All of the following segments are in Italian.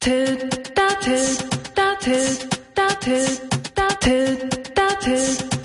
toot da toot da toot da toot da toot da toot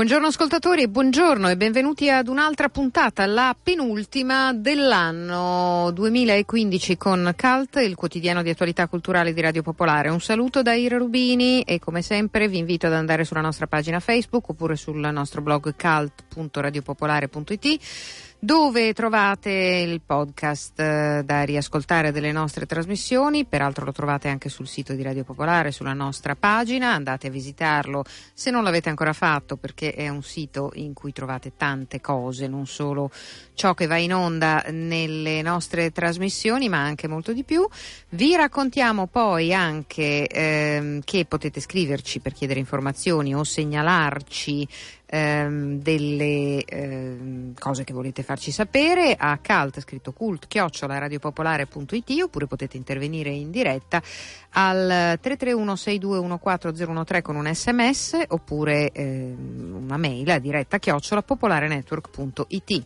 Buongiorno ascoltatori buongiorno e benvenuti ad un'altra puntata, la penultima dell'anno 2015 con CALT, il quotidiano di attualità culturale di Radio Popolare. Un saluto da Ira Rubini e come sempre vi invito ad andare sulla nostra pagina Facebook oppure sul nostro blog calt.radiopopolare.it dove trovate il podcast eh, da riascoltare delle nostre trasmissioni, peraltro lo trovate anche sul sito di Radio Popolare, sulla nostra pagina, andate a visitarlo se non l'avete ancora fatto perché è un sito in cui trovate tante cose, non solo ciò che va in onda nelle nostre trasmissioni ma anche molto di più. Vi raccontiamo poi anche ehm, che potete scriverci per chiedere informazioni o segnalarci ehm, delle ehm, cose che volete farci sapere a cult scritto cult chiocciola radiopopolare.it oppure potete intervenire in diretta al 331 6214013 con un sms oppure ehm, una mail a diretta chiocciola popolarenetwork.it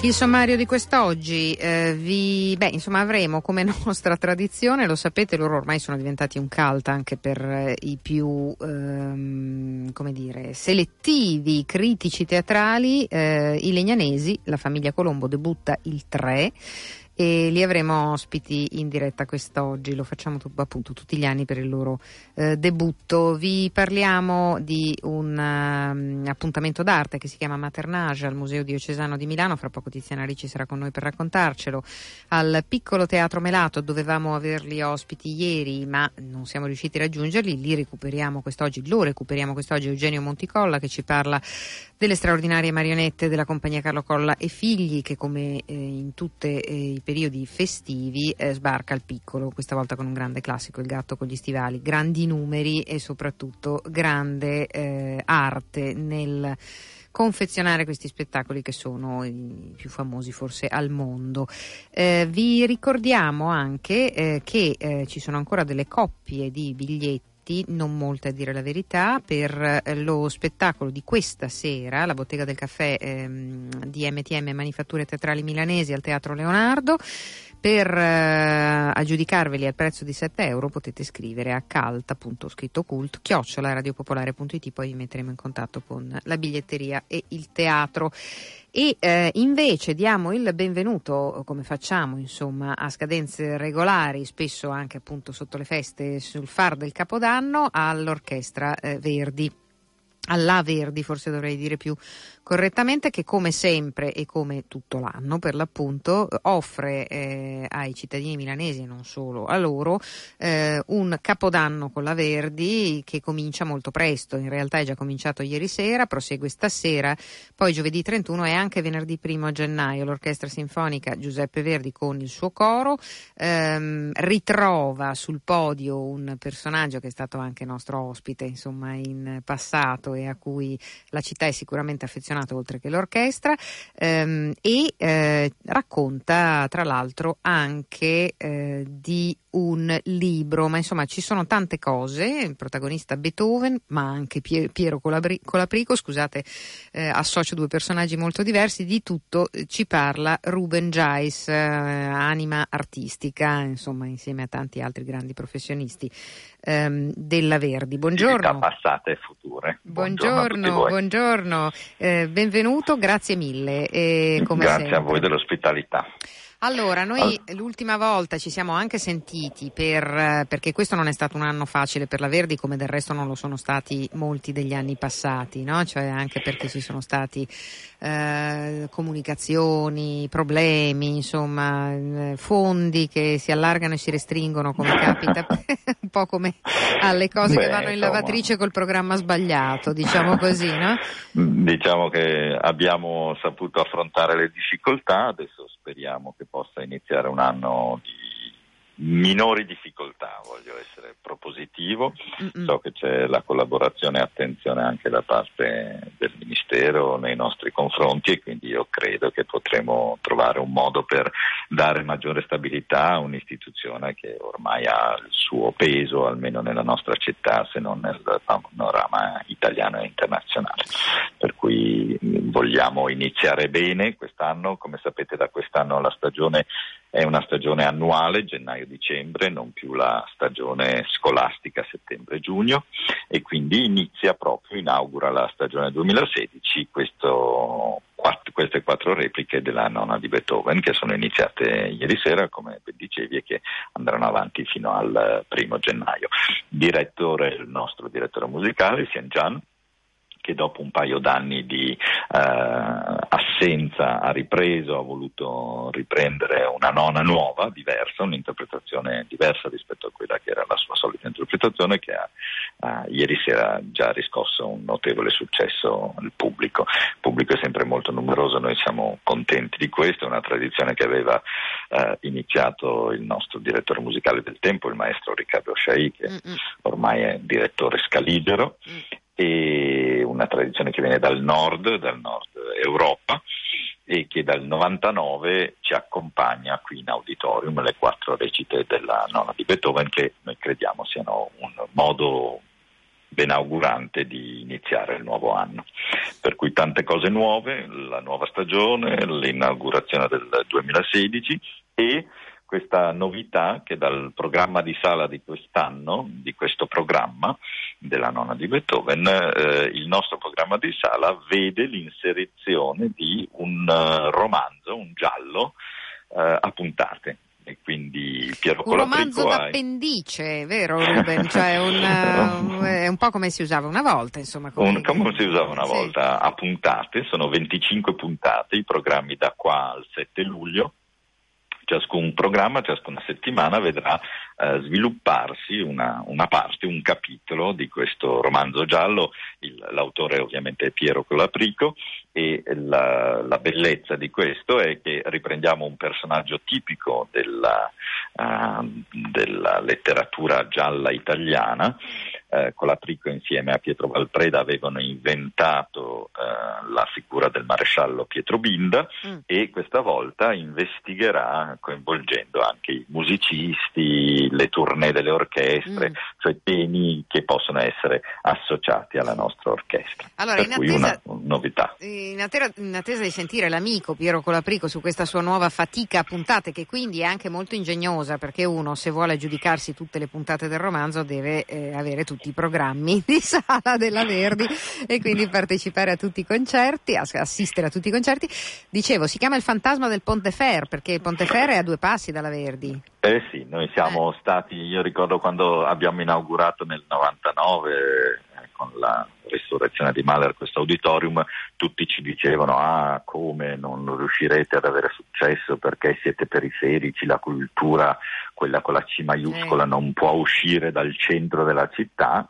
Il sommario di quest'oggi eh, vi, beh, insomma, avremo come nostra tradizione, lo sapete, loro ormai sono diventati un cult anche per eh, i più, ehm, come dire, selettivi critici teatrali, eh, i Legnanesi, la famiglia Colombo debutta il 3 e li avremo ospiti in diretta quest'oggi, lo facciamo tu- appunto tutti gli anni per il loro eh, debutto. Vi parliamo di un ehm, appuntamento d'arte che si chiama Maternage al Museo Diocesano di Milano, fra poco Tiziana Ricci sarà con noi per raccontarcelo, al piccolo Teatro Melato, dovevamo averli ospiti ieri ma non siamo riusciti a raggiungerli, li recuperiamo quest'oggi, lo recuperiamo quest'oggi Eugenio Monticolla che ci parla delle straordinarie marionette della compagnia Carlo Colla e Figli che come eh, in tutti i periodi festivi eh, sbarca al piccolo, questa volta con un grande classico, il gatto con gli stivali, grandi numeri e soprattutto grande eh, arte nel confezionare questi spettacoli che sono i più famosi forse al mondo. Eh, vi ricordiamo anche eh, che eh, ci sono ancora delle coppie di biglietti non molte a dire la verità, per eh, lo spettacolo di questa sera, la bottega del caffè ehm, di MTM Manifatture Teatrali Milanesi al Teatro Leonardo. Per eh, aggiudicarveli al prezzo di 7 euro potete scrivere a cult, chiocciola poi vi metteremo in contatto con la biglietteria e il teatro. E eh, invece diamo il benvenuto, come facciamo insomma, a scadenze regolari, spesso anche appunto sotto le feste sul far del Capodanno, all'Orchestra eh, Verdi. Alla Verdi, forse dovrei dire più correttamente, che come sempre e come tutto l'anno per l'appunto offre eh, ai cittadini milanesi e non solo a loro eh, un capodanno con la Verdi che comincia molto presto, in realtà è già cominciato ieri sera, prosegue stasera, poi giovedì 31 e anche venerdì 1 gennaio. l'Orchestra Sinfonica Giuseppe Verdi con il suo coro ehm, ritrova sul podio un personaggio che è stato anche nostro ospite insomma in passato e a cui la città è sicuramente affezionata oltre che l'orchestra ehm, e eh, racconta tra l'altro anche eh, di un libro, ma insomma ci sono tante cose, il protagonista Beethoven, ma anche Pier- Piero Colaprico, scusate, eh, associo due personaggi molto diversi, di tutto eh, ci parla Ruben Giais, eh, anima artistica, insomma insieme a tanti altri grandi professionisti ehm, della Verdi. Buongiorno. passate e future. Buongiorno, buongiorno. buongiorno. Eh, benvenuto, grazie mille. Eh, grazie sempre. a voi dell'ospitalità. Allora, noi l'ultima volta ci siamo anche sentiti per, perché questo non è stato un anno facile per la Verdi, come del resto non lo sono stati molti degli anni passati, no? cioè anche perché ci sono stati eh, comunicazioni, problemi, insomma, eh, fondi che si allargano e si restringono come capita, un po' come alle cose Beh, che vanno in lavatrice col programma sbagliato, diciamo così, no? Diciamo che abbiamo saputo affrontare le difficoltà, adesso speriamo che possa iniziare un anno di minori difficoltà, voglio essere propositivo, Mm-mm. so che c'è la collaborazione e attenzione anche da parte del Ministero nei nostri confronti e quindi io credo che potremo trovare un modo per dare maggiore stabilità a un'istituzione che ormai ha il suo peso, almeno nella nostra città, se non nel panorama italiano e internazionale. Per cui vogliamo iniziare bene quest'anno, come sapete da quest'anno la stagione è una stagione annuale, gennaio-dicembre, non più la stagione scolastica settembre-giugno e quindi inizia proprio, inaugura la stagione 2016 questo, quattro, queste quattro repliche della nona di Beethoven che sono iniziate ieri sera, come dicevi, e che andranno avanti fino al primo gennaio. Direttore, il nostro direttore musicale, Sian Gian, che dopo un paio d'anni di eh, assenza ha ripreso, ha voluto riprendere una nona nuova, diversa, un'interpretazione diversa rispetto a quella che era la sua solita interpretazione che ha eh, ieri sera già riscosso un notevole successo al pubblico. Il pubblico è sempre molto numeroso, noi siamo contenti di questo, è una tradizione che aveva eh, iniziato il nostro direttore musicale del tempo, il maestro Riccardo Sciai, che ormai è direttore scaligero. Mm e una tradizione che viene dal nord, dal nord Europa e che dal 99 ci accompagna qui in auditorium le quattro recite della nona di Beethoven che noi crediamo siano un modo benaugurante di iniziare il nuovo anno. Per cui tante cose nuove, la nuova stagione, l'inaugurazione del 2016 e questa novità che dal programma di sala di quest'anno, di questo programma della nona di Beethoven, eh, il nostro programma di sala vede l'inserizione di un uh, romanzo, un giallo uh, a puntate. E quindi Piero un romanzo d'appendice, vero Ruben? Cioè un, uh, è un po' come si usava una volta, insomma. Come, un, come si usava una sì. volta, a puntate, sono 25 puntate, i programmi da qua al 7 luglio ciascun programma, ciascuna settimana vedrà eh, svilupparsi una, una, parte, un capitolo di questo romanzo giallo. Il, l'autore ovviamente è Piero Colaprico e la, la, bellezza di questo è che riprendiamo un personaggio tipico della, uh, della letteratura gialla italiana eh, Colatrico insieme a Pietro Valpreda avevano inventato eh, la figura del maresciallo Pietro Binda mm. e questa volta investigherà coinvolgendo anche i musicisti, le tournée delle orchestre, mm. cioè temi che possono essere associati alla nostra orchestra. Allora, per cui attesa, una, novità. In attesa, in attesa, di sentire l'amico Piero Colaprico su questa sua nuova fatica a puntate, che quindi è anche molto ingegnosa, perché uno se vuole aggiudicarsi tutte le puntate del romanzo deve eh, avere tutti tutti i programmi di sala della Verdi e quindi partecipare a tutti i concerti, assistere a tutti i concerti. Dicevo, si chiama il fantasma del Ponte Fer perché il Ponte Fer è a due passi dalla Verdi. Eh sì, noi siamo stati, io ricordo quando abbiamo inaugurato nel 99 eh, con la risurrezione di Mahler questo auditorium, tutti ci dicevano ah come non riuscirete ad avere successo perché siete periferici, la cultura, quella con la C maiuscola, eh. non può uscire dal centro della città.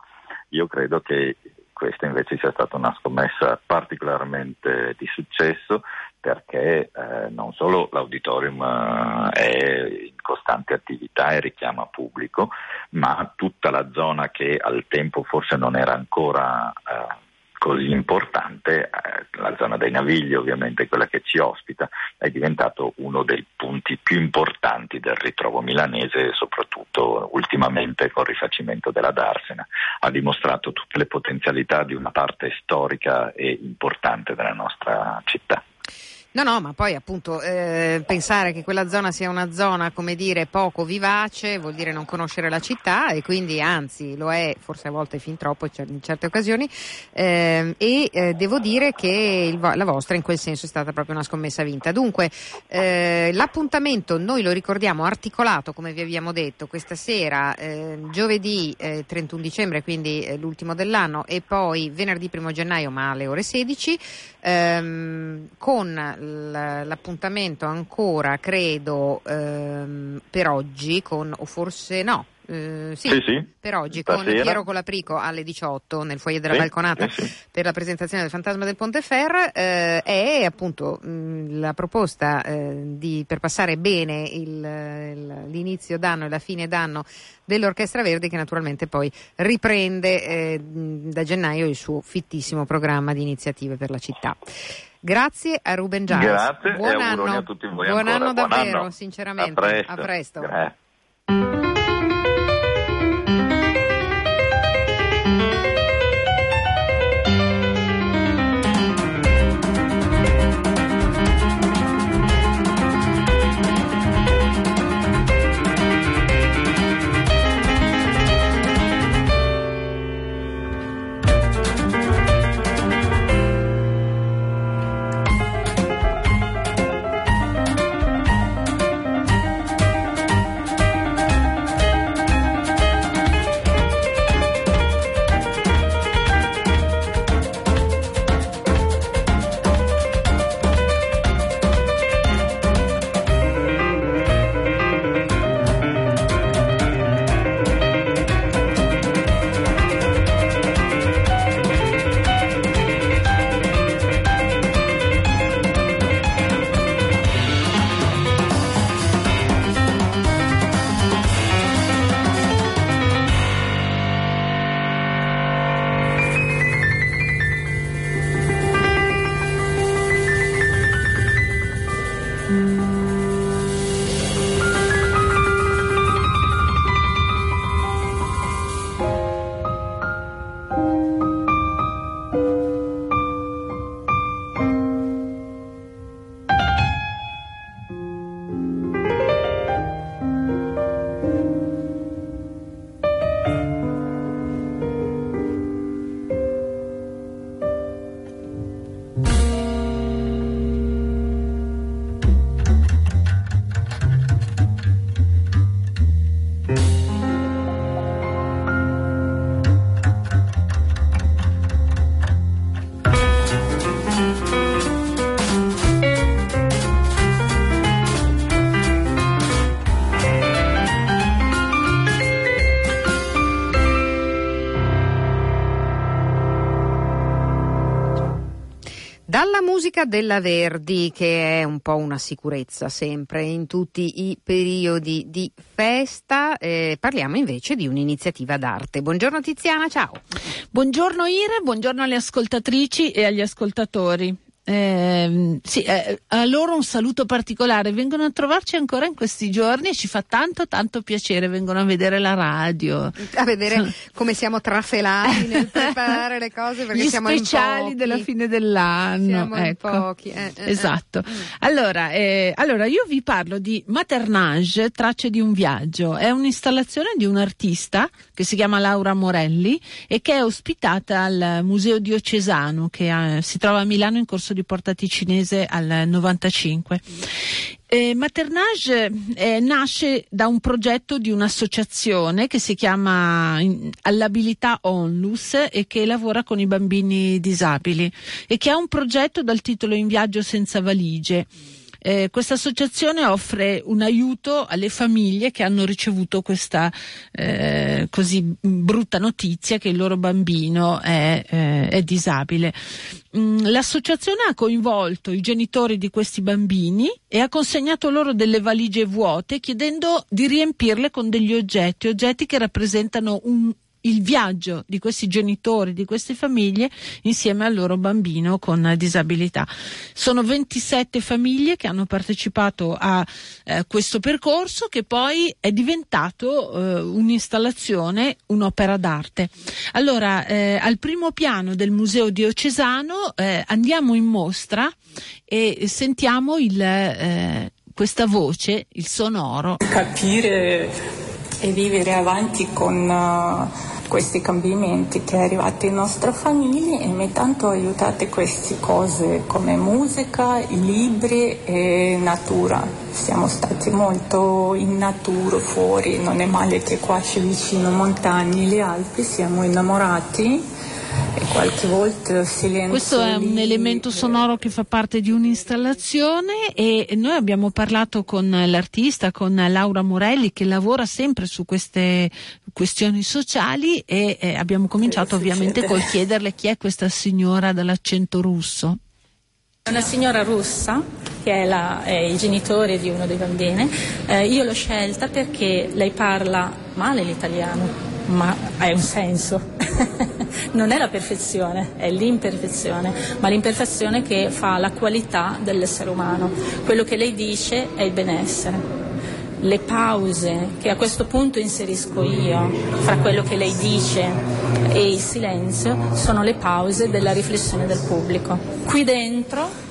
Io credo che questa invece sia stata una scommessa particolarmente di successo perché eh, non solo l'auditorium eh, è in costante attività e richiama pubblico, ma tutta la zona che al tempo forse non era ancora eh, così importante, eh, la zona dei Navigli ovviamente quella che ci ospita, è diventato uno dei punti più importanti del ritrovo milanese, soprattutto ultimamente col rifacimento della Darsena, ha dimostrato tutte le potenzialità di una parte storica e importante della nostra città. No, no, ma poi appunto eh, pensare che quella zona sia una zona, come dire, poco vivace vuol dire non conoscere la città e quindi anzi lo è forse a volte fin troppo in certe occasioni eh, e eh, devo dire che il, la vostra in quel senso è stata proprio una scommessa vinta. Dunque eh, l'appuntamento noi lo ricordiamo articolato come vi abbiamo detto questa sera, eh, giovedì 31 eh, dicembre, quindi l'ultimo dell'anno e poi venerdì 1 gennaio ma alle ore 16 ehm, con l'appuntamento ancora credo ehm, per oggi con o forse no eh, sì, sì, sì, per oggi Stasera. con Piero Colaprico alle 18 nel foyer della balconata per la presentazione del Fantasma del Ponteferra eh, è appunto mh, mm, la proposta eh, di, per passare bene il, il, l'inizio d'anno e la fine d'anno dell'Orchestra Verdi che naturalmente poi riprende eh, da gennaio il suo fittissimo programma di iniziative per la città. Grazie a Ruben Giles. Grazie buon e anno. a tutti voi. Buon ancora. anno davvero, buon anno. sinceramente. A presto. A presto. Musica della Verdi, che è un po' una sicurezza sempre in tutti i periodi di festa, eh, parliamo invece di un'iniziativa d'arte. Buongiorno Tiziana, ciao. Buongiorno Ire, buongiorno alle ascoltatrici e agli ascoltatori. Eh, sì, eh, a loro un saluto particolare. Vengono a trovarci ancora in questi giorni e ci fa tanto tanto piacere. Vengono a vedere la radio. A vedere Sono... come siamo trafelati nel preparare le cose perché Gli siamo speciali della fine dell'anno. Siamo ecco. pochi. Eh, eh, eh. esatto. Allora, eh, allora, io vi parlo di Maternage, Tracce di un viaggio. È un'installazione di un artista che si chiama Laura Morelli e che è ospitata al Museo Diocesano che si trova a Milano in corso di di Porta Ticinese al 95. Eh, Maternage eh, nasce da un progetto di un'associazione che si chiama All'abilità Onlus e che lavora con i bambini disabili e che ha un progetto dal titolo In viaggio senza valigie. Eh, questa associazione offre un aiuto alle famiglie che hanno ricevuto questa eh, così brutta notizia che il loro bambino è, eh, è disabile. Mm, l'associazione ha coinvolto i genitori di questi bambini e ha consegnato loro delle valigie vuote chiedendo di riempirle con degli oggetti, oggetti che rappresentano un il viaggio di questi genitori, di queste famiglie insieme al loro bambino con disabilità. Sono 27 famiglie che hanno partecipato a eh, questo percorso che poi è diventato eh, un'installazione, un'opera d'arte. Allora, eh, al primo piano del Museo Diocesano eh, andiamo in mostra e sentiamo il, eh, questa voce, il sonoro. Capire e vivere avanti con uh, questi cambiamenti che è arrivato in nostra famiglia e mi tanto aiutate queste cose come musica, libri e natura. Siamo stati molto in natura fuori, non è male che qua c'è vicino montagne, le Alpi, siamo innamorati e qualche volta silenzio. Questo è un elemento sonoro che fa parte di un'installazione e noi abbiamo parlato con l'artista, con Laura Morelli che lavora sempre su queste questioni sociali e eh, abbiamo cominciato ovviamente col chiederle chi è questa signora dall'accento russo. È una signora russa che è, la, è, il genitore di uno dei bambini. Eh, io l'ho scelta perché lei parla male l'italiano, ma ha un senso. non è la perfezione, è l'imperfezione, ma l'imperfezione che fa la qualità dell'essere umano. Quello che lei dice è il benessere. Le pause che a questo punto inserisco io fra quello che lei dice e il silenzio sono le pause della riflessione del pubblico. Qui dentro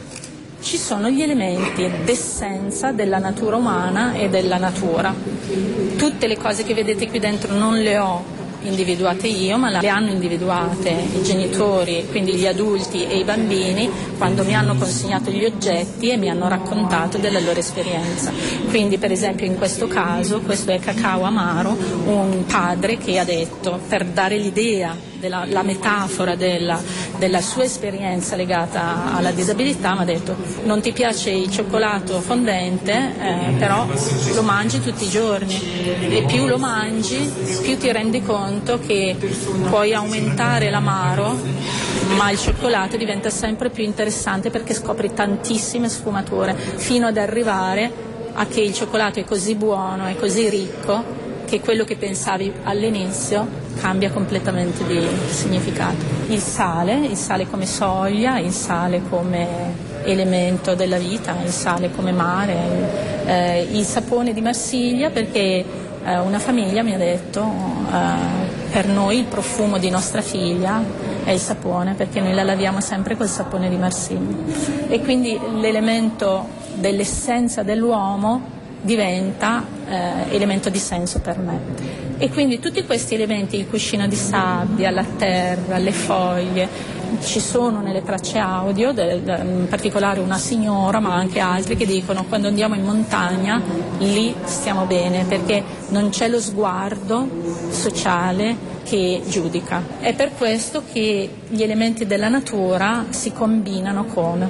ci sono gli elementi d'essenza della natura umana e della natura. Tutte le cose che vedete qui dentro non le ho individuate io, ma le hanno individuate i genitori, quindi gli adulti e i bambini, quando mi hanno consegnato gli oggetti e mi hanno raccontato della loro esperienza. Quindi, per esempio, in questo caso, questo è Cacao Amaro, un padre che ha detto, per dare l'idea della la metafora della, della, sua esperienza legata alla disabilità, mi ha detto non ti piace il cioccolato fondente, eh, però lo mangi tutti i giorni e più lo mangi più ti rendi conto che puoi aumentare l'amaro, ma il cioccolato diventa sempre più interessante perché scopri tantissime sfumature fino ad arrivare a che il cioccolato è così buono, è così ricco che quello che pensavi all'inizio cambia completamente di significato. Il sale, il sale come soglia, il sale come elemento della vita, il sale come mare, eh, il sapone di Marsiglia perché eh, una famiglia mi ha detto eh, per noi il profumo di nostra figlia è il sapone perché noi la laviamo sempre col sapone di Marsiglia e quindi l'elemento dell'essenza dell'uomo diventa eh, elemento di senso per me. E quindi tutti questi elementi, il cuscino di sabbia, la terra, le foglie, ci sono nelle tracce audio, in particolare una signora, ma anche altri che dicono quando andiamo in montagna lì stiamo bene perché non c'è lo sguardo sociale che giudica. È per questo che gli elementi della natura si combinano con.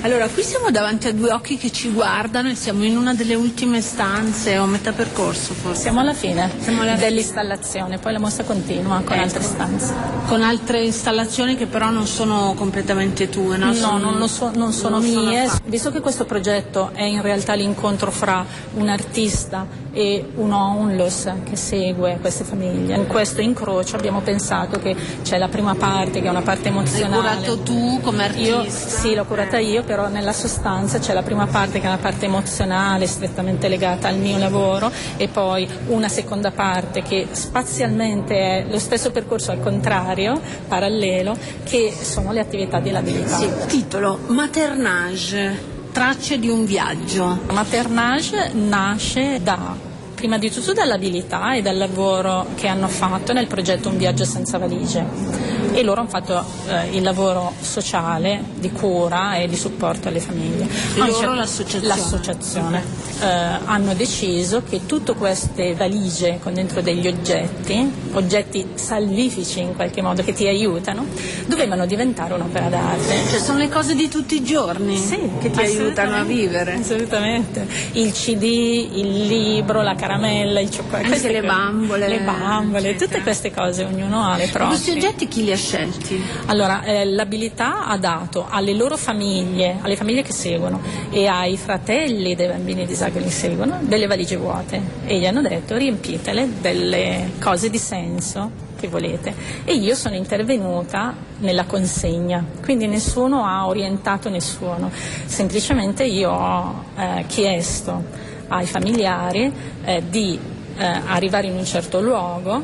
Allora, qui siamo davanti a due occhi che ci guardano e siamo in una delle ultime stanze o metà percorso forse. Siamo alla fine siamo alla dell'installazione, poi la mostra continua con ecco. altre stanze. Con altre installazioni che però non sono completamente tue, no? No, sono, non, so, non sono non mie. Sono Visto che questo progetto è in realtà l'incontro fra un artista e un onlus che segue queste famiglie, in questo incrocio abbiamo pensato che c'è la prima parte che è una parte emozionale. L'hai curato tu come artista? Io, sì, l'ho curata io però nella sostanza c'è la prima parte che è una parte emozionale, strettamente legata al mio lavoro e poi una seconda parte che spazialmente è lo stesso percorso al contrario, parallelo, che sono le attività di labilità. Sì, titolo Maternage, tracce di un viaggio. Maternage nasce da prima di tutto dall'abilità e dal lavoro che hanno fatto nel progetto Un viaggio senza valigie e loro hanno fatto eh, il lavoro sociale di cura e di supporto alle famiglie. Loro l'associazione. l'associazione. Eh, hanno deciso che tutte queste valigie con dentro degli oggetti, oggetti salvifici in qualche modo che ti aiutano, dovevano diventare un'opera d'arte. Cioè sono le cose di tutti i giorni sì, che ti aiutano a vivere. Assolutamente. Il CD, il libro, la caramella, il cioccolato. Anche le bambole. Le bambole, tutte queste cose, ognuno ha le proprie. Questi oggetti chi li ha scelti? Allora, eh, l'abilità ha dato alle loro famiglie, alle famiglie che seguono e ai fratelli dei bambini disabili che seguono, delle valigie vuote e gli hanno detto riempitele delle cose di senso che volete. E io sono intervenuta nella consegna, quindi nessuno ha orientato nessuno, semplicemente io ho eh, chiesto ai familiari eh, di eh, arrivare in un certo luogo,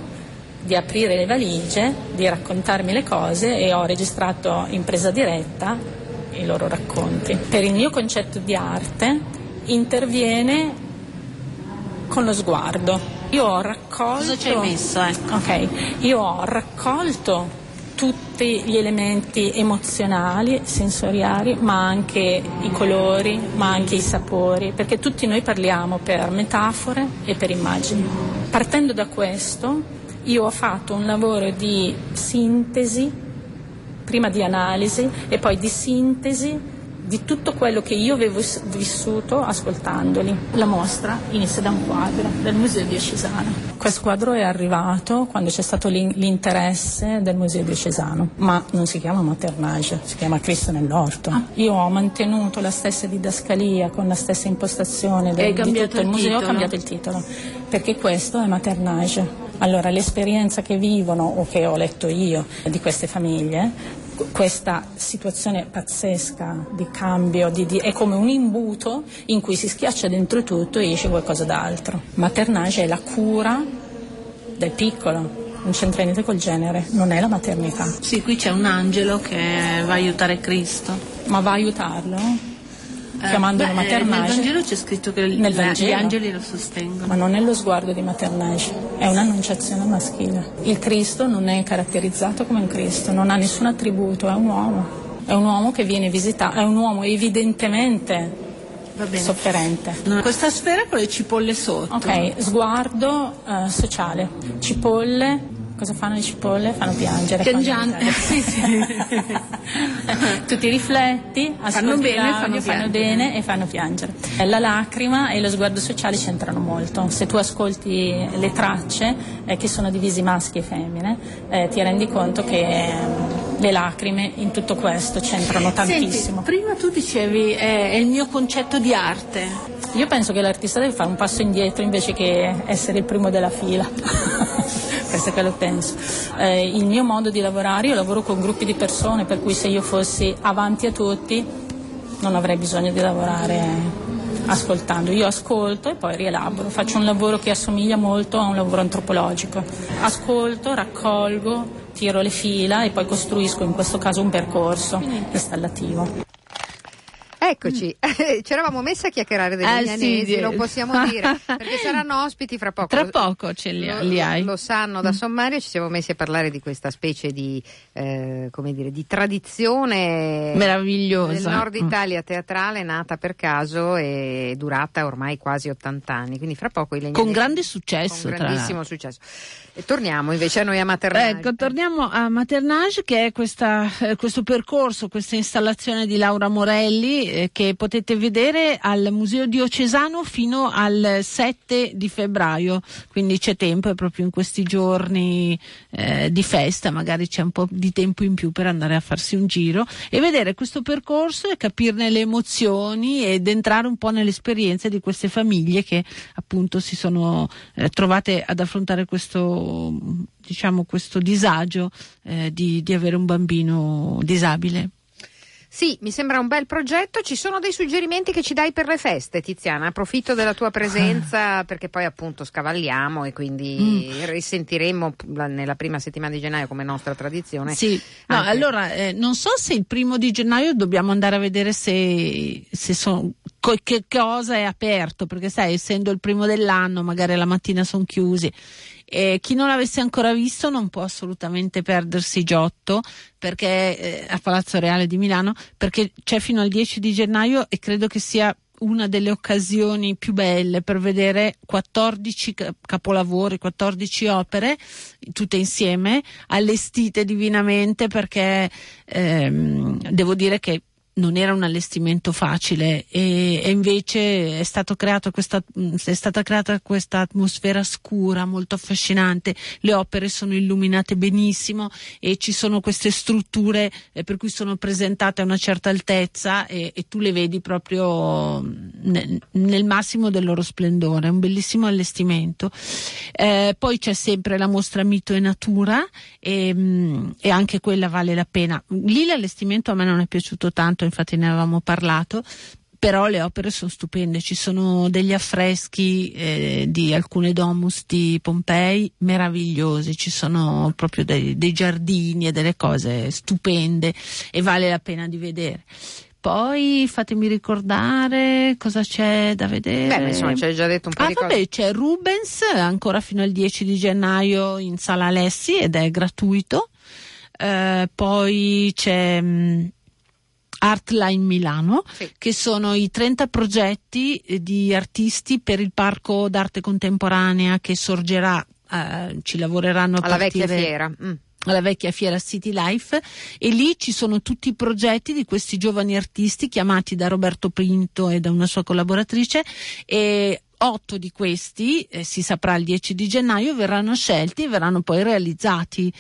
di aprire le valigie, di raccontarmi le cose e ho registrato in presa diretta i loro racconti. Per il mio concetto di arte interviene con lo sguardo. Io ho raccolto. Cosa ci hai messo? Eh? Ok, io ho raccolto tutti gli elementi emozionali, sensoriali, ma anche i colori, ma anche i sapori, perché tutti noi parliamo per metafore e per immagini. Partendo da questo, io ho fatto un lavoro di sintesi, prima di analisi e poi di sintesi di tutto quello che io avevo vissuto ascoltandoli. La mostra inizia da un quadro del Museo Diocesano. Questo quadro è arrivato quando c'è stato l'interesse del Museo Diocesano, ma non si chiama Maternage, si chiama Cristo nell'orto. Ah. Io ho mantenuto la stessa didascalia con la stessa impostazione del, di tutto il, museo, ho cambiato il titolo, perché questo è Maternage. Allora, l'esperienza che vivono o che ho letto io di queste famiglie questa situazione pazzesca di cambio di, di, è come un imbuto in cui si schiaccia dentro tutto e esce qualcosa d'altro. Maternage è la cura del piccolo, non c'entra niente col genere, non è la maternità. Sì, qui c'è un angelo che va a aiutare Cristo. Ma va a aiutarlo? Chiamandolo Beh, maternage. Nel Vangelo c'è scritto che gli angeli lo sostengono. Ma non è lo sguardo di maternage, è un'annunciazione maschile. Il Cristo non è caratterizzato come un Cristo, non ha nessun attributo, è un uomo. È un uomo che viene visitato, è un uomo evidentemente sofferente. No, questa sfera con le cipolle sotto. Ok, sguardo uh, sociale, cipolle cosa fanno le cipolle? Fanno piangere. Piangiante. sì, sì. tu ti rifletti, fanno bene, fanno, fanno bene e fanno piangere. La lacrima e lo sguardo sociale c'entrano molto. Se tu ascolti le tracce, eh, che sono divisi maschi e femmine, eh, ti rendi conto che eh, le lacrime in tutto questo c'entrano tantissimo. Senti, prima tu dicevi eh, è il mio concetto di arte. Io penso che l'artista deve fare un passo indietro invece che essere il primo della fila. questo è quello che penso. Eh, il mio modo di lavorare, io lavoro con gruppi di persone, per cui se io fossi avanti a tutti non avrei bisogno di lavorare ascoltando. Io ascolto e poi rielaboro, faccio un lavoro che assomiglia molto a un lavoro antropologico. Ascolto, raccolgo, tiro le fila e poi costruisco in questo caso un percorso installativo. Eccoci, mm. ci eravamo messi a chiacchierare degli ah, milanesi, sì, lo possiamo dire, perché saranno ospiti fra poco. Tra poco ce li, lo, li hai. Lo sanno da mm. sommario, ci siamo messi a parlare di questa specie di, eh, come dire, di tradizione meravigliosa del nord mm. Italia teatrale nata per caso e durata ormai quasi 80 anni, quindi fra poco i legnanesi... Con grande successo, Con grandissimo successo. E torniamo invece a noi a Maternage. Ecco, torniamo a Maternage che è questa, eh, questo percorso, questa installazione di Laura Morelli eh, che potete vedere al Museo Diocesano fino al 7 di febbraio, quindi c'è tempo, è proprio in questi giorni eh, di festa, magari c'è un po' di tempo in più per andare a farsi un giro e vedere questo percorso e capirne le emozioni ed entrare un po' nelle esperienze di queste famiglie che appunto si sono eh, trovate ad affrontare questo diciamo, questo disagio eh, di, di avere un bambino disabile. Sì, mi sembra un bel progetto. Ci sono dei suggerimenti che ci dai per le feste, Tiziana? Approfitto della tua presenza ah. perché poi appunto scavalliamo e quindi mm. risentiremo nella prima settimana di gennaio come nostra tradizione. Sì, no, anche... allora eh, non so se il primo di gennaio dobbiamo andare a vedere se, se sono che cosa è aperto, perché sai, essendo il primo dell'anno, magari la mattina sono chiusi. E chi non l'avesse ancora visto non può assolutamente perdersi Giotto perché, eh, a Palazzo Reale di Milano perché c'è fino al 10 di gennaio e credo che sia una delle occasioni più belle per vedere 14 capolavori, 14 opere, tutte insieme, allestite divinamente perché ehm, devo dire che non era un allestimento facile e, e invece è, questa, è stata creata questa atmosfera scura molto affascinante, le opere sono illuminate benissimo e ci sono queste strutture eh, per cui sono presentate a una certa altezza e, e tu le vedi proprio nel, nel, massimo del loro splendore, è un bellissimo allestimento. Eh, poi c'è sempre la mostra Mito e Natura e, mm, e anche quella vale la pena. Lì l'allestimento a me non è piaciuto tanto, infatti ne avevamo parlato, però le opere sono stupende, ci sono degli affreschi eh, di alcune domus di Pompei meravigliosi, ci sono proprio dei, dei, giardini e delle cose stupende e vale la pena di vedere. Poi fatemi ricordare cosa c'è da vedere. Beh, insomma, ci hai già detto un po' ah, di vabbè, cose. c'è Rubens ancora fino al 10 di gennaio in Sala Alessi ed è gratuito. Eh, poi c'è mh, Artline Milano, Sì. che sono i 30 progetti eh, di artisti per il Parco d'Arte Contemporanea che sorgerà, eh, ci lavoreranno a Alla partire vecchia fiera. Mm. alla vecchia fiera City Life e lì ci sono tutti i progetti di questi giovani artisti chiamati da Roberto Pinto e da una sua collaboratrice e otto di questi, eh, si saprà il 10 di gennaio, verranno scelti e verranno poi realizzati.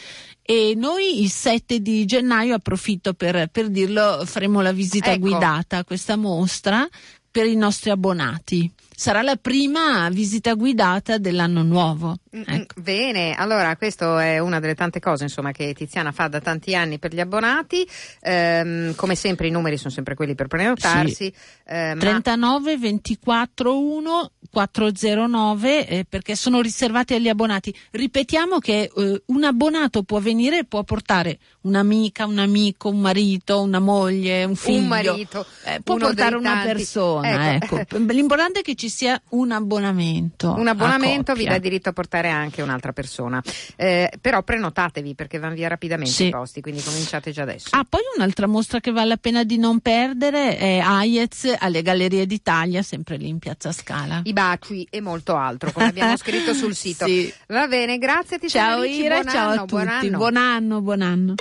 E noi il 7 di gennaio, approfitto per, per dirlo, faremo la visita Ecco. guidata a questa mostra per i nostri abbonati. Sarà la prima visita guidata dell'anno nuovo. Mm, Ecco. mm, Bene, allora questa è una delle tante cose insomma, che Tiziana fa da tanti anni per gli abbonati, Ehm, come sempre i numeri sono sempre quelli per prenotarsi, eh, ma 39 24 1 409 eh, perché sono riservati agli abbonati. Ripetiamo che eh, un abbonato può venire e può portare un'amica, un amico, un marito, una moglie, un figlio. un marito, Eh, può portare una tanti. persona. Ecco. Ecco. L'importante è che ci sia un abbonamento. Un abbonamento vi dà diritto a portare anche un'altra persona, Eh, però prenotatevi perché vanno via rapidamente Sì. i posti, quindi cominciate già adesso. Ah, poi un'altra mostra che vale la pena di non perdere è Aiez alle Gallerie d'Italia, sempre lì in Piazza Scala. I baci e molto altro, come abbiamo scritto sul sito. Sì. Va bene, grazie Tiziana Ciao Ricci, Ira, buon ciao anno, a buon tutti. anno. Buon anno, buon anno.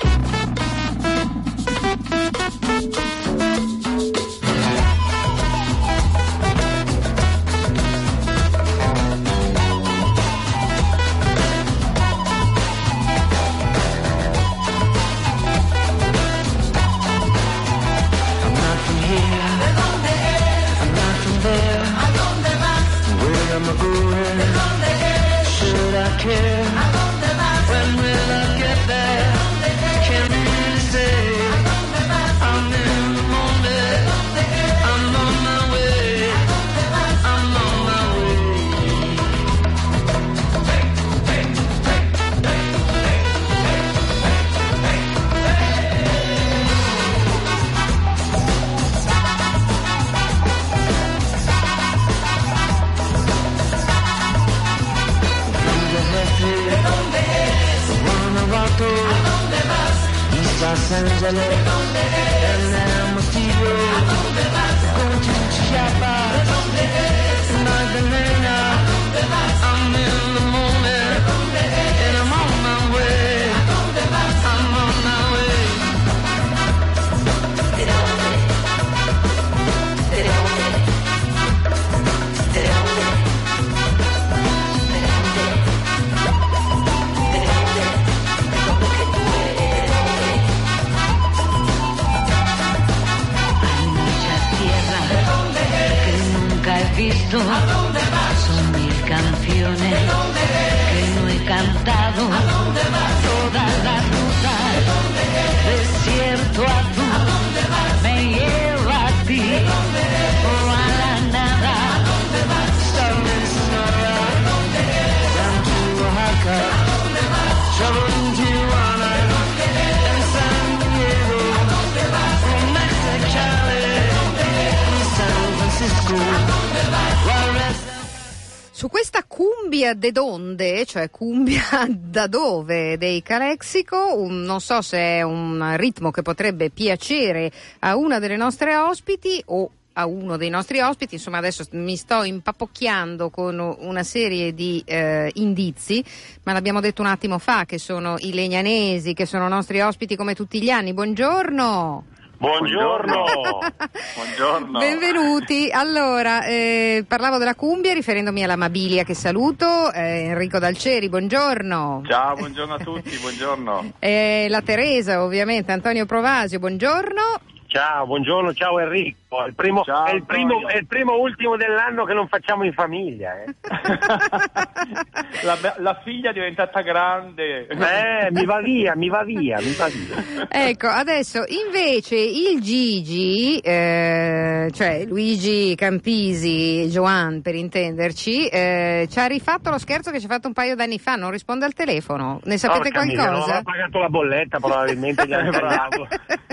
Care? Los Ángeles. Cumbia de donde, cioè cumbia da dove dei Calexico, un- non so se è un ritmo che potrebbe piacere a una delle nostre ospiti o a uno dei nostri ospiti, insomma adesso mi sto impapocchiando con una serie di eh, indizi, ma l'abbiamo detto un attimo fa che sono i legnanesi, che sono nostri ospiti come tutti gli anni. Buongiorno! Buongiorno. Buongiorno. Benvenuti. Allora, eh, parlavo della cumbia riferendomi alla Mabilia che saluto, eh, Enrico Dalceri, buongiorno. Ciao, buongiorno a tutti, buongiorno. Eh, la Teresa, ovviamente, Antonio Provasio, buongiorno. Ciao, buongiorno, ciao Enrico. È il primo, Ciao, è il primo, è il primo ultimo dell'anno che non facciamo in famiglia. Eh, la, la figlia è diventata grande. Eh, mi va via, mi va via, mi va via. Ecco, adesso invece il Gigi, eh, cioè Luigi Campisi, Joan per intenderci, eh, ci ha rifatto lo scherzo che ci ha fatto un paio d'anni fa, non risponde al telefono. Ne sapete Porca miseria, non qualcosa? avrà pagato la bolletta probabilmente, gli hanno tagliato,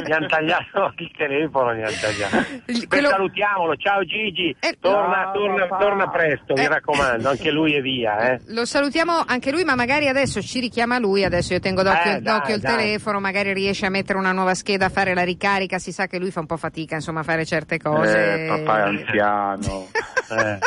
gli han tagliato il telefono. Il- Beh, quello- salutiamolo, ciao Gigi, Eh, torna, ciao, torna- torna presto, mi Eh. raccomando, anche lui è via. Eh. Lo salutiamo anche lui, ma magari adesso ci richiama lui, adesso io tengo d'occhio, Eh, dai, d'occhio il dai. telefono, magari riesce a mettere una nuova scheda, a fare la ricarica, si sa che lui fa un po' fatica insomma a fare certe cose. Eh, papà è anziano. Eh.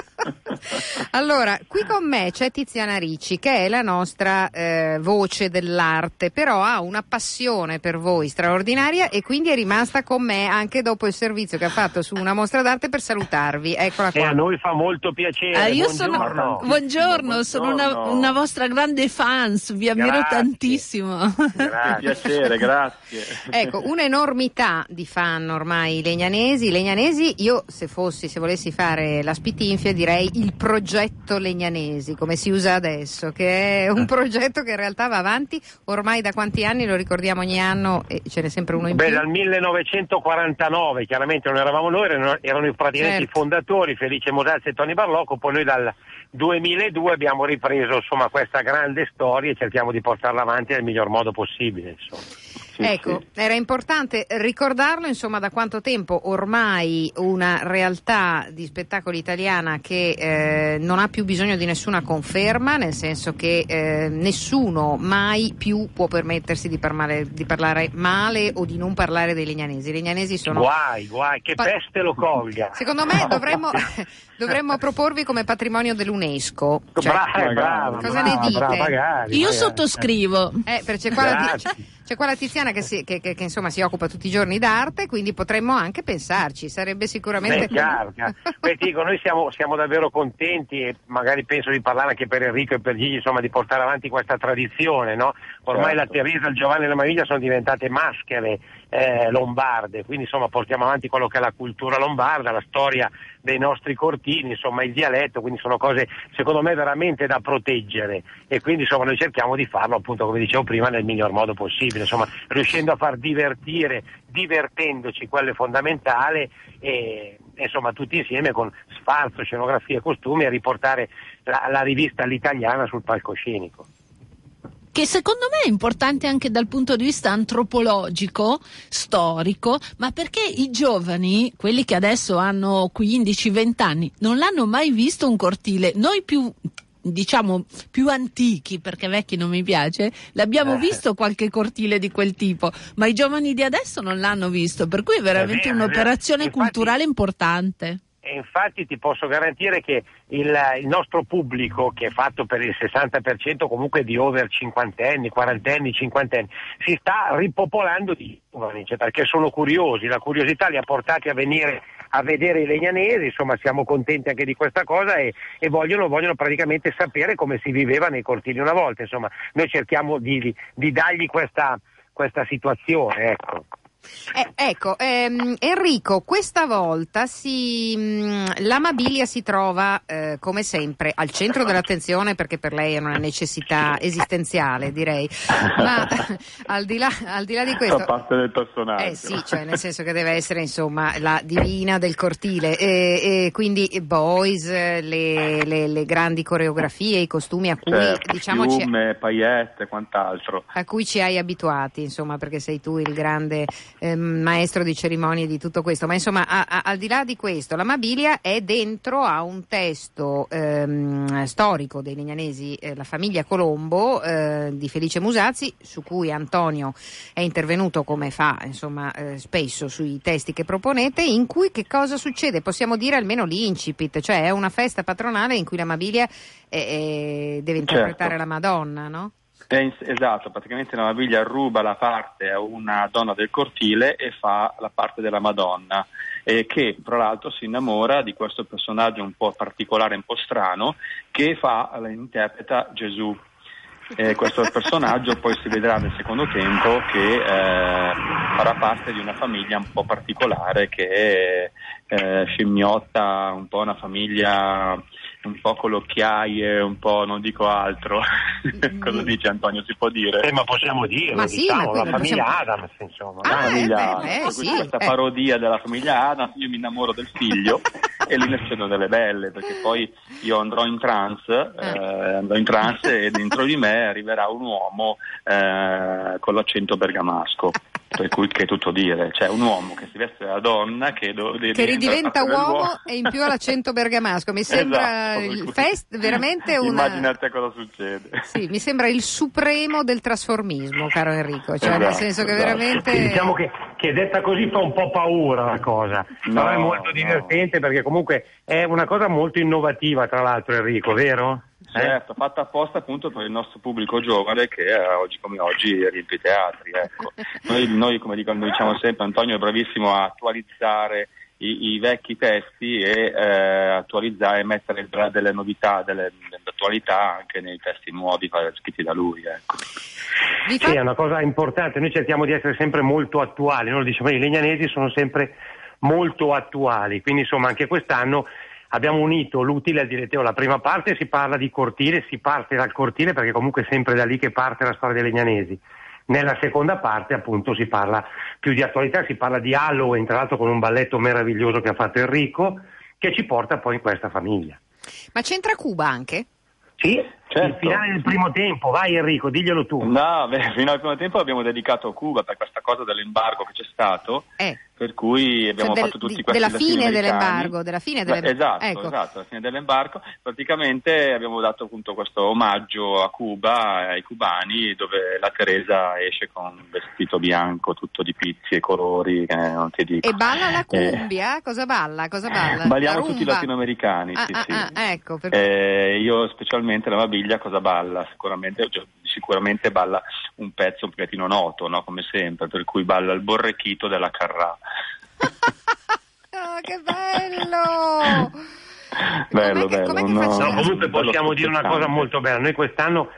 Allora, qui con me c'è Tiziana Ricci, che è la nostra eh, voce dell'arte, però ha una passione per voi straordinaria e quindi è rimasta con me anche dopo il servizio che ha fatto su una mostra d'arte per salutarvi. Eccola E a qua. noi fa molto piacere. Ah, io buongiorno. sono, buongiorno, sono una, Buongiorno. una vostra grande fans, vi ammiro Grazie. tantissimo. Grazie. piacere, grazie. Ecco, un'enormità di fan ormai legnanesi. Legnanesi, io se fossi, se volessi fare la spitinfia direi il progetto Legnanesi, come si usa adesso, che è un progetto che in realtà va avanti ormai da quanti anni, lo ricordiamo ogni anno e ce n'è sempre uno in Beh, più. dal 1949, chiaramente non eravamo noi, erano, erano i praticamente Certo. i fondatori, Felice Mosazzi e Tony Barlocco, poi noi dal 2002 abbiamo ripreso insomma, questa grande storia e cerchiamo di portarla avanti nel miglior modo possibile. Insomma. Sì, ecco, sì. era importante ricordarlo, insomma, da quanto tempo ormai una realtà di spettacolo italiana che eh, non ha più bisogno di nessuna conferma, nel senso che eh, nessuno mai più può permettersi di parlare, di parlare male o di non parlare dei legnanesi. I legnanesi sono Guai, guai, che Pa- peste lo colga. Secondo me dovremmo, dovremmo proporvi come patrimonio dell'UNESCO. Cioè, brava, brava, cosa brava, ne dite? brava, magari, Io magari. sottoscrivo. Eh, perché c'è qua, la. C'è qua la Tiziana che, si, che- che- che, insomma si occupa tutti i giorni d'arte, quindi potremmo anche pensarci, sarebbe sicuramente... Beh, chiaro, chiaro. Beh, dico, noi siamo, siamo davvero contenti e magari penso di parlare anche per Enrico e per Gigi, insomma, di portare avanti questa tradizione, no? Ormai Certo. la Teresa, il Giovanni e la Maviglia sono diventate maschere eh, lombarde, quindi insomma portiamo avanti quello che è la cultura lombarda, la storia dei nostri cortini, insomma il dialetto, quindi sono cose secondo me veramente da proteggere e quindi insomma noi cerchiamo di farlo appunto come dicevo prima nel miglior modo possibile, insomma riuscendo a far divertire, divertendoci, quello è fondamentale e insomma tutti insieme con sfarzo, scenografia e costumi a riportare la, la rivista all'italiana sul palcoscenico. Che secondo me è importante anche dal punto di vista antropologico, storico, ma perché i giovani, quelli che adesso hanno 15-20 anni, non l'hanno mai visto un cortile. Noi più diciamo più antichi perché vecchi non mi piace l'abbiamo Eh. visto qualche cortile di quel tipo ma i giovani di adesso non l'hanno visto per cui è veramente è vero. un'operazione Infatti- culturale importante E infatti ti posso garantire che il, il nostro pubblico, che è fatto per il 60% comunque di over cinquantenni, quarantenni, cinquantenni, si sta ripopolando di giovani, cioè perché sono curiosi, la curiosità li ha portati a venire a vedere i legnanesi, insomma siamo contenti anche di questa cosa e, e vogliono, vogliono praticamente sapere come si viveva nei cortili una volta, insomma noi cerchiamo di, di- di dargli questa, questa situazione. Ecco. Eh, ecco, ehm, Enrico, questa volta si, mh, l'amabilia si trova eh, come sempre al centro dell'attenzione perché per lei è una necessità esistenziale, direi. Ma al di là, al di là di Fa questo. parte del personaggio. Eh sì, cioè nel senso che deve essere insomma la divina del cortile e, e quindi boys, le, le- le grandi coreografie, i costumi a cui Certo, diciamo ci, piume, paillette e quant'altro. a cui ci hai abituati, insomma, perché sei tu il grande ehm, maestro di cerimonie di tutto questo. Ma insomma, a- a- al di là di questo, la Mabilia è dentro a un testo ehm, storico dei legnanesi, eh, La famiglia Colombo eh, di Felice Musazzi, su cui Antonio è intervenuto come fa insomma eh, spesso sui testi che proponete, in cui che cosa succede? Possiamo dire almeno l'incipit, cioè è una festa patronale in cui la Mabilia eh, eh, deve interpretare Certo. la Madonna, no? Eh, esatto, praticamente la Maviglia ruba la parte a una donna del cortile e fa la parte della Madonna, eh, che tra l'altro si innamora di questo personaggio un po' particolare, un po' strano, che fa, interpreta Gesù. Eh, questo personaggio poi si vedrà nel secondo tempo che eh, farà parte di una famiglia un po' particolare che eh, scimmiotta un po' una famiglia un po' con le occhiaie, un po' non dico altro. Cosa dice Antonio? Si può dire? Eh, ma possiamo dirlo, Ma sì, diciamo, ma la quello famiglia possiamo- Adams, insomma. Ah, La eh, famiglia- beh, beh, questa- sì, questa eh. parodia della famiglia Adams, io mi innamoro del figlio e lì ne succedono delle belle, perché poi io andrò in trance, eh, andrò in trance e dentro di me arriverà un uomo eh, con l'accento bergamasco. Per cui che è tutto dire, cioè un uomo che si veste da donna che, do- de- che diventa ridiventa uomo e in più ha l'accento bergamasco. Mi sembra Esatto, il fest veramente una. Immaginate cosa succede. Sì, mi sembra il supremo del trasformismo, caro Enrico. Cioè, nel Esatto, senso che esatto. veramente. Sì, Diciamo che, che detta così fa un po' paura la cosa, No, però è molto no. divertente perché comunque è una cosa molto innovativa tra l'altro Enrico, vero? Eh? Certo, fatta apposta appunto per il nostro pubblico giovane che eh, oggi come oggi riempie i teatri. Ecco. Noi, noi, come dico- noi diciamo sempre, Antonio è bravissimo a attualizzare i, i vecchi testi e eh, attualizzare e mettere delle novità, delle, dell'attualità anche nei testi nuovi scritti da lui. Ecco. Sì, è una cosa importante, noi cerchiamo di essere sempre molto attuali, noi lo diciamo, i legnanesi sono sempre molto attuali, quindi insomma anche quest'anno abbiamo unito l'utile al dilettevole. La prima parte si parla di cortile, si parte dal cortile perché comunque è sempre da lì che parte la storia dei legnanesi. Nella seconda parte appunto si parla più di attualità, si parla di Halloween, tra l'altro con un balletto meraviglioso che ha fatto Enrico, che ci porta poi in questa famiglia. Ma c'entra Cuba anche? Sì, il Certo. finale del primo tempo, vai Enrico, diglielo tu. No, beh, fino al primo tempo abbiamo dedicato a Cuba per questa cosa dell'embargo che c'è stato, Eh. per cui abbiamo Cioè del- fatto tutti di- questi della fine dell'embargo, della fine delle- Beh, Esatto, ecco. esatto, alla fine dell'embargo. Praticamente abbiamo dato appunto questo omaggio a Cuba, ai cubani, dove la Teresa esce con un vestito bianco tutto di pizzi e colori, che non ti dico. E balla la Eh, cumbia? Cosa balla? Cosa balla? Balliamo La tutti rumba? latinoamericani, Ah, sì, ah, sì. ah, ecco, per- Eh, io specialmente la Mabiglia cosa balla? Sicuramente, cioè, sicuramente balla un pezzo un pochettino noto, no? come sempre, per cui balla il borrechito della Carrà. Ah, che bello! bello, Com'è bello. com'è no? No, comunque bello possiamo dire una cosa molto bella. Noi quest'anno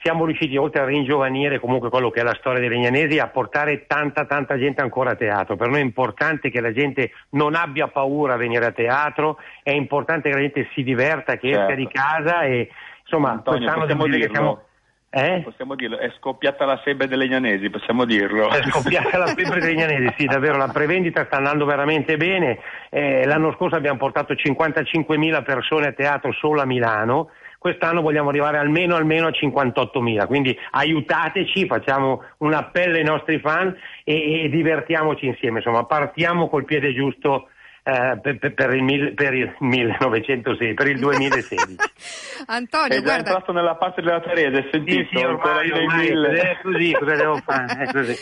siamo riusciti, oltre a ringiovanire comunque quello che è la storia dei Legnanesi, a portare tanta, tanta gente ancora a teatro. Per noi è importante che la gente non abbia paura a venire a teatro, è importante che la gente si diverta, che esca Certo. di casa e insomma Antonio, possiamo dire che dirlo? siamo... Eh? Possiamo dirlo, è scoppiata la febbre dei legnanesi, possiamo dirlo. È scoppiata la febbre dei Legnanesi, sì, davvero, la prevendita sta andando veramente bene. Eh, l'anno scorso abbiamo portato 55.000 persone a teatro solo a Milano, quest'anno vogliamo arrivare almeno, almeno a 58.000, quindi aiutateci, facciamo un appello ai nostri fan e, e divertiamoci insieme, insomma, partiamo col piede giusto. Eh, per, per- per il mil- per il 1906, per il 2016. Antonio, È già guarda, entrato nella parte della Teresa, Sì, sentito? sì, Ancora ormai, ormai mille. è così, cosa devo fare? È così.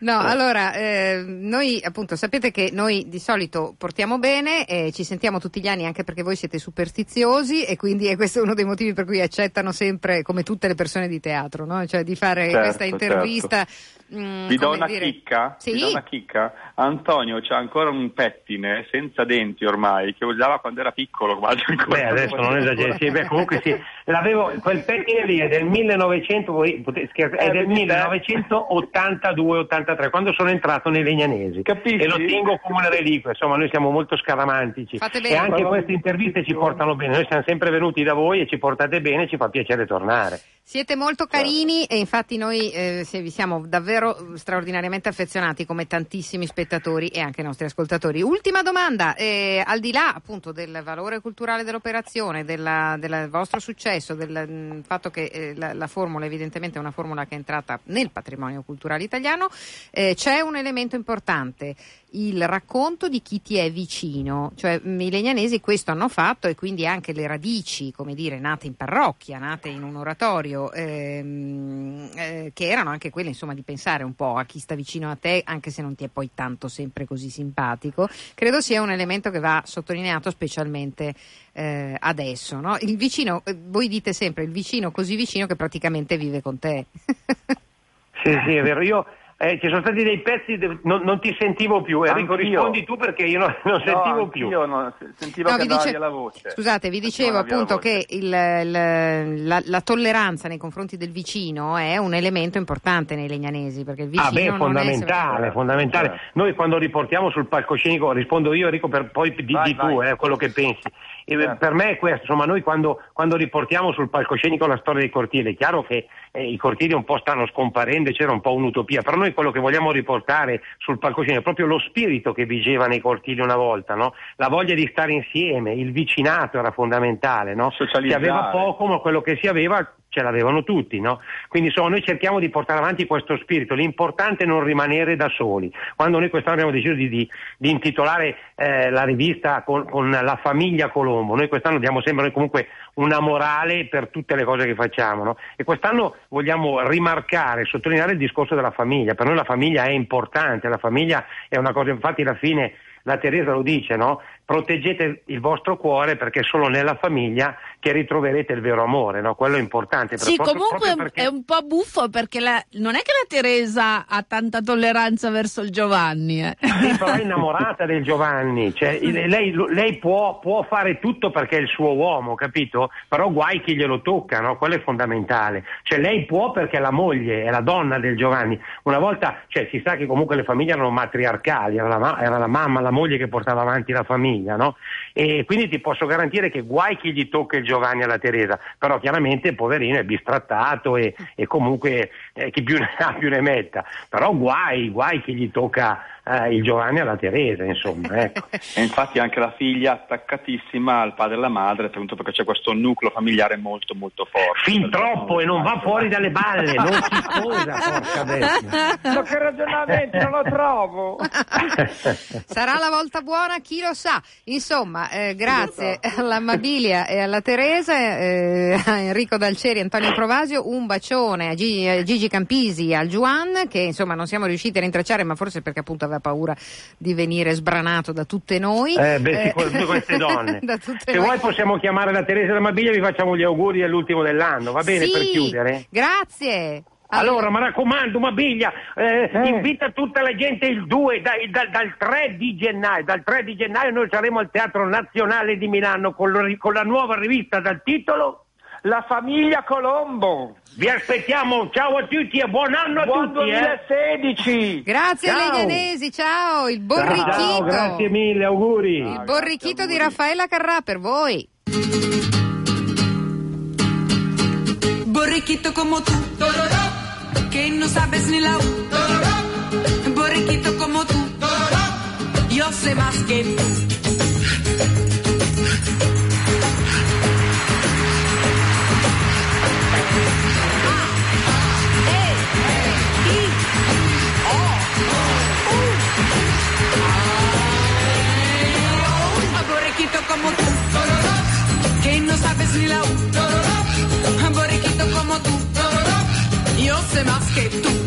No, allora, eh, noi appunto sapete che noi di solito portiamo bene, e ci sentiamo tutti gli anni anche perché voi siete superstiziosi e quindi è questo uno dei motivi per cui accettano sempre, come tutte le persone di teatro, no? cioè di fare Certo, questa intervista. Mm, Vi do una dire- chicca? Sì? Vi do una chicca? Antonio c'ha ancora un pettine senza denti ormai che usava quando era piccolo, quasi ancora. Beh, adesso non esageri, sì, beh, comunque sì, l'avevo, quel pettine lì è del 1900, voi potete scherzare, è Eh, del? 1982-83, quando sono entrato nei Legnanesi. Capisci? E lo tengo come una reliquia, insomma noi siamo molto scaramantici. E anche queste interviste ci portano bene, noi siamo sempre venuti da voi e ci portate bene, ci fa piacere tornare. Siete molto carini e infatti noi eh, vi siamo davvero straordinariamente affezionati come tantissimi spettatori e anche i nostri ascoltatori. Ultima domanda, eh, al di là appunto del valore culturale dell'operazione, della- del vostro successo, del mm, fatto che eh, la, la formula evidentemente è una formula che è entrata nel patrimonio culturale italiano, eh, c'è un elemento importante, il racconto di chi ti è vicino, cioè mh, i legnanesi questo hanno fatto e quindi anche le radici, come dire, nate in parrocchia, nate in un oratorio, ehm, eh, che erano anche quelle insomma di pensare un po' a chi sta vicino a te, anche se non ti è poi tanto sempre così simpatico, credo sia un elemento che va sottolineato specialmente eh, adesso. No? Il vicino, eh, voi dite sempre il vicino così vicino che praticamente vive con te. Sì, sì, è vero. Io eh, ci sono stati dei pezzi, de- non, non ti sentivo più. Enrico, Anch'io. rispondi tu perché io non, non sentivo più. Io non, sentivo No, che dice- via la voce. Scusate, vi dicevo appunto che il- il- la, la tolleranza nei confronti del vicino è un elemento importante nei legnanesi, perché il vicino Ah beh, non è fondamentale, Certo, fondamentale. Noi quando riportiamo sul palcoscenico, rispondo io Enrico, per, poi di, Vai, di tu eh, quello che pensi. E, Certo. Per me è questo, insomma, noi quando, quando riportiamo sul palcoscenico la storia dei cortili, è chiaro che eh, i cortili un po' stanno scomparendo, c'era un po' un'utopia, però noi quello che vogliamo riportare sul palcoscenico è proprio lo spirito che vigeva nei cortili una volta, no? la voglia di stare insieme, il vicinato era fondamentale, no? si aveva poco ma quello che si aveva ce l'avevano tutti, no? Quindi insomma noi cerchiamo di portare avanti questo spirito, l'importante è non rimanere da soli. Quando noi quest'anno abbiamo deciso di, di- di intitolare eh, la rivista con, con la famiglia Colombo, noi quest'anno diamo sempre comunque una morale per tutte le cose che facciamo, no? E quest'anno vogliamo rimarcare, sottolineare il discorso della famiglia, per noi la famiglia è importante, la famiglia è una cosa, infatti alla fine la Teresa lo dice, no? Proteggete il vostro cuore perché solo nella famiglia che ritroverete il vero amore, no? Quello è importante. Sì, proprio- comunque proprio perché- è un po' buffo perché la- non è che la Teresa ha tanta tolleranza verso il Giovanni. Eh. Sì, però è innamorata del Giovanni, cioè, lei, lei può, può fare tutto perché è il suo uomo, capito? Però guai chi glielo tocca, no? Quello è fondamentale. Cioè lei può perché è la moglie, è la donna del Giovanni. Una volta, cioè, si sa che comunque le famiglie erano matriarcali, era la, era la mamma, la moglie che portava avanti la famiglia, no? E quindi ti posso garantire che guai chi gli tocca il Giovanni alla Teresa, però chiaramente poverino è bistrattato e, e comunque eh, chi più ne ha più ne metta. Però guai, guai chi gli tocca eh, il Giovanni alla Teresa, insomma, ecco. E infatti anche la figlia attaccatissima al padre e alla madre, appunto perché c'è questo nucleo familiare molto molto forte. Fin troppo e non va fuori dalle balle, non si sposa, porca bestia. Ma che ragionamenti, non lo trovo. Sarà la volta buona, chi lo sa. Insomma, eh, grazie all'Amabilia e alla Teresa, eh, a Enrico Dalceri e Antonio Provasio, un bacione a Gigi, a Gigi Campisi al Juan, che insomma non siamo riusciti a rintracciare, ma forse perché appunto aveva paura di venire sbranato da tutte noi. Eh, beh, Eh, queste donne. da tutte Se noi. vuoi possiamo chiamare la Teresa della Mabiglia e vi facciamo gli auguri all'ultimo dell'anno, va bene Sì, per chiudere? Grazie. Allora, mi raccomando, Mabiglia, eh, invita tutta la gente il 2, dai- dal- dal 3 di gennaio. Dal 3 di gennaio noi saremo al Teatro Nazionale di Milano con, lo- con la nuova rivista dal titolo La famiglia Colombo. Vi aspettiamo, ciao a tutti e buon anno a Buon tutti. eh. 2016. Grazie Ciao. Legnanesi, ciao, il borrichito. Ciao, grazie mille, auguri. Il borrichito di Raffaella Carrà per voi. Borriquito como tú, que no sabes ni la U. Borriquito como tú, yo sé más que tú. Como tú, que no sabes ni la U. Borriquito como tú, yo sé más que tú.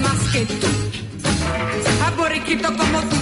Más que tú. Borriquito como tú,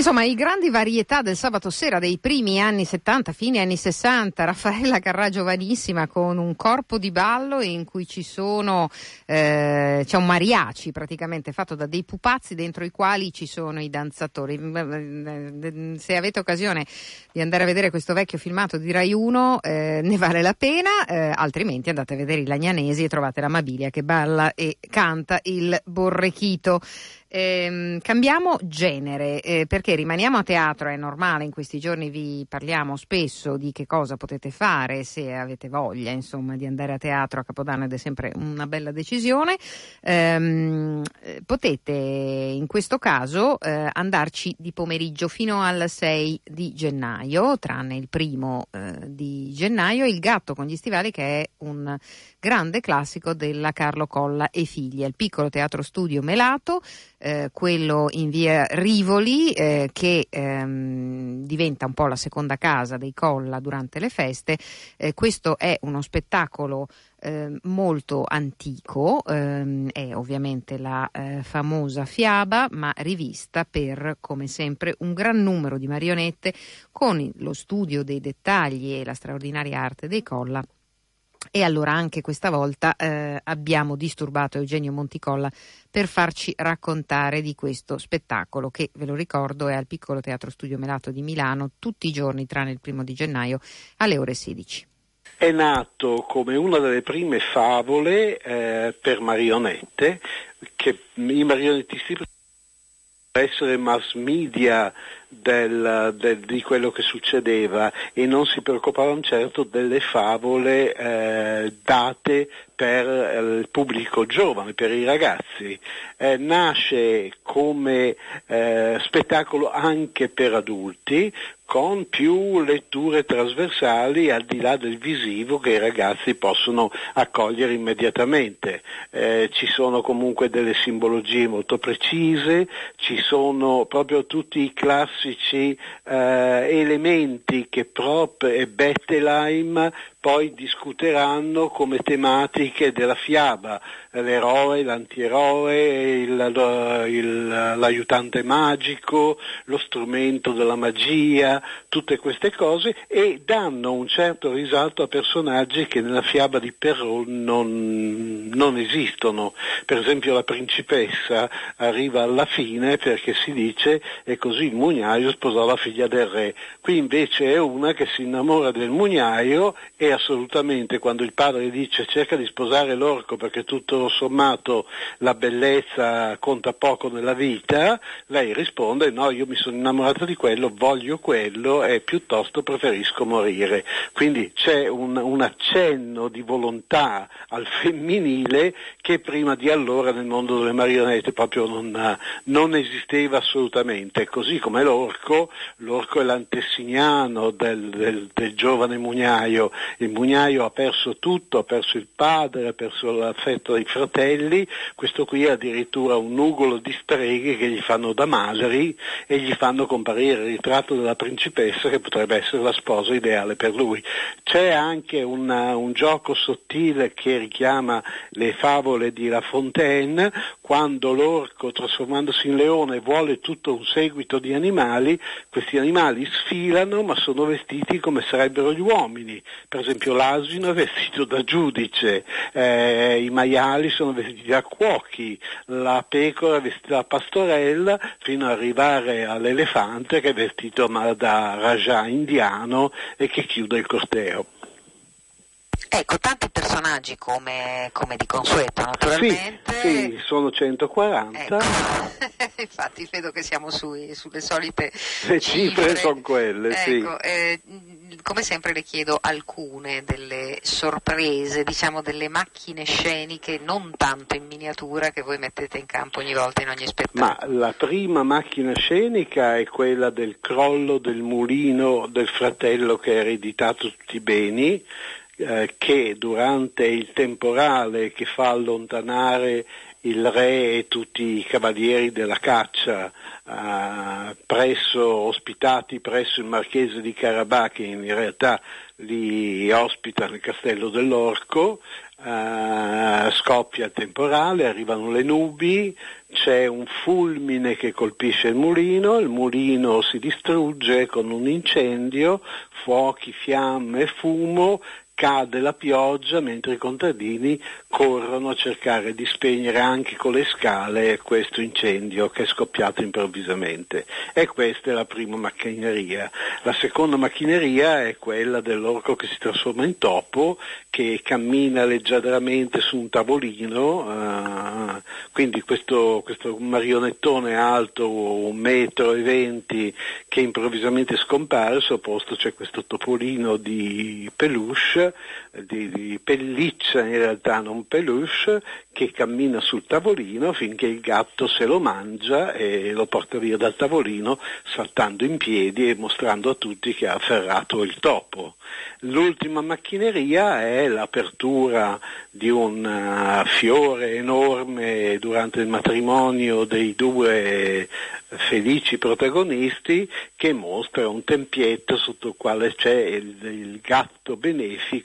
Insomma, i grandi varietà del sabato sera dei primi anni 70, fine anni 60, Raffaella Carrà giovanissima con un corpo di ballo in cui ci sono, eh, c'è un mariachi praticamente fatto da dei pupazzi dentro i quali ci sono i danzatori. Mm, Se avete occasione di andare a vedere questo vecchio filmato di Rai 1 eh, ne vale la pena, eh, altrimenti andate a vedere i Lagnanesi e trovate la Mabilia che balla e canta il borrechito. Ehm, cambiamo genere eh, perché rimaniamo a teatro, è normale, in questi giorni vi parliamo spesso di che cosa potete fare se avete voglia insomma di andare a teatro a Capodanno ed è sempre una bella decisione. Ehm, eh, potete in questo caso eh, andarci di pomeriggio fino al 6 di gennaio, tranne il primo eh, di gennaio, Il gatto con gli stivali che è un grande classico della Carlo Colla e figli, il piccolo teatro studio Melato eh, quello in via Rivoli eh, che ehm, diventa un po' la seconda casa dei Colla durante le feste. Eh, questo è uno spettacolo eh, molto antico, ehm, è ovviamente la eh, famosa fiaba, ma rivista per, come sempre, un gran numero di marionette con lo studio dei dettagli e la straordinaria arte dei Colla e allora anche questa volta eh, abbiamo disturbato Eugenio Monticolla per farci raccontare di questo spettacolo che, ve lo ricordo, è al Piccolo Teatro Studio Melato di Milano tutti i giorni tranne il primo di gennaio alle ore 16. È nato come una delle prime favole eh, per marionette, che i marionettisti essere mass media del, del, di quello che succedeva e non si preoccupavano certo delle favole eh, date per eh, il pubblico giovane, per i ragazzi. Eh, nasce come eh, spettacolo anche per adulti con più letture trasversali al di là del visivo che i ragazzi possono accogliere immediatamente. Eh, ci sono comunque delle simbologie molto precise, ci sono proprio tutti i classici eh, elementi che Prop e Bettelheim poi discuteranno come tematiche della fiaba, l'eroe, l'antieroe, il, il, l'aiutante magico, lo strumento della magia, tutte queste cose e danno un certo risalto a personaggi che nella fiaba di Perrault non, non esistono. Per esempio la principessa arriva alla fine perché si dice e così il mugnaio sposò la figlia del re. Qui invece è una che si innamora del mugnaio e assolutamente quando il padre dice cerca di sposare l'orco perché tutto sommato la bellezza conta poco nella vita, lei risponde no, io mi sono innamorata di quello, voglio quello e piuttosto preferisco morire. Quindi c'è un, un accenno di volontà al femminile che prima di allora nel mondo delle marionette proprio non, non esisteva assolutamente, così come l'orco, l'orco è l'antesignano del, del, del giovane mugnaio il mugnaio ha perso tutto, ha perso il padre, ha perso l'affetto dei fratelli, questo qui è addirittura un nugolo di streghe che gli fanno da madri e gli fanno comparire il ritratto della principessa che potrebbe essere la sposa ideale per lui. C'è anche una, un gioco sottile che richiama le favole di La Fontaine, quando l'orco trasformandosi in leone vuole tutto un seguito di animali, questi animali sfilano ma sono vestiti come sarebbero gli uomini. Per esempio l'asino è vestito da giudice, eh, i maiali sono vestiti da cuochi, la pecora è vestita da pastorella, fino ad arrivare all'elefante che è vestito da Raja indiano e che chiude il corteo. Ecco, tanti personaggi come, come di consueto, naturalmente. Sì, sì, sono 140. Ecco. Infatti vedo che siamo sui, sulle solite Le cifre sono quelle, sì. ecco, eh, come sempre le chiedo alcune delle sorprese, diciamo delle macchine sceniche non tanto in miniatura che voi mettete in campo ogni volta in ogni spettacolo. Ma la prima macchina scenica è quella del crollo del mulino del fratello che ha ereditato tutti i beni, eh, che durante il temporale che fa allontanare il re e tutti i cavalieri della caccia eh, presso, ospitati presso il marchese di Carabà che in realtà li ospita nel castello dell'Orco, eh, scoppia il temporale, arrivano le nubi, c'è un fulmine che colpisce il mulino, il mulino si distrugge con un incendio, fuochi, fiamme, fumo, cade la pioggia mentre i contadini corrono a cercare di spegnere anche con le scale questo incendio che è scoppiato improvvisamente. E questa è la prima macchineria. La seconda macchineria è quella dell'orco che si trasforma in topo, che cammina leggermente su un tavolino, eh, quindi questo, questo marionettone alto un metro e venti che improvvisamente scompare, al suo posto c'è questo topolino di peluche di, di pelliccia in realtà, non peluche, che cammina sul tavolino finché il gatto se lo mangia e lo porta via dal tavolino saltando in piedi e mostrando a tutti che ha afferrato il topo. L'ultima macchineria è l'apertura di un uh, fiore enorme durante il matrimonio dei due felici protagonisti che mostra un tempietto sotto il quale c'è il, il, gatto benefico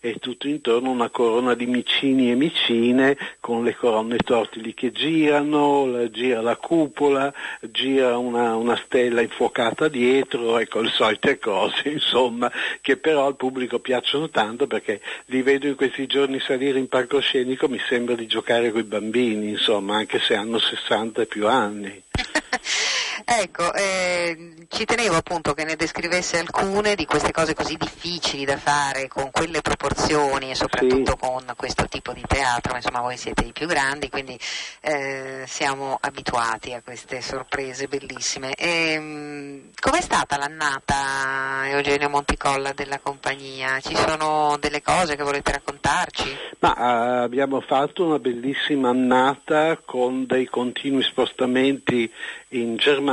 e tutto intorno una corona di micini e micine con le colonne tortili che girano, gira la cupola, gira una, una stella infuocata dietro, ecco le solite cose insomma che però al pubblico piacciono tanto perché li vedo in questi giorni salire in palcoscenico mi sembra di giocare con i bambini insomma anche se hanno 60 e più anni. Ecco, eh, ci tenevo appunto che ne descrivesse alcune di queste cose così difficili da fare con quelle proporzioni e soprattutto Sì. con questo tipo di teatro, insomma voi siete i più grandi, quindi eh, siamo abituati a queste sorprese bellissime. Ehm, com'è stata l'annata Eugenio Monticolla della compagnia? Ci sono delle cose che volete raccontarci? Ma eh, abbiamo fatto una bellissima annata con dei continui spostamenti in Germania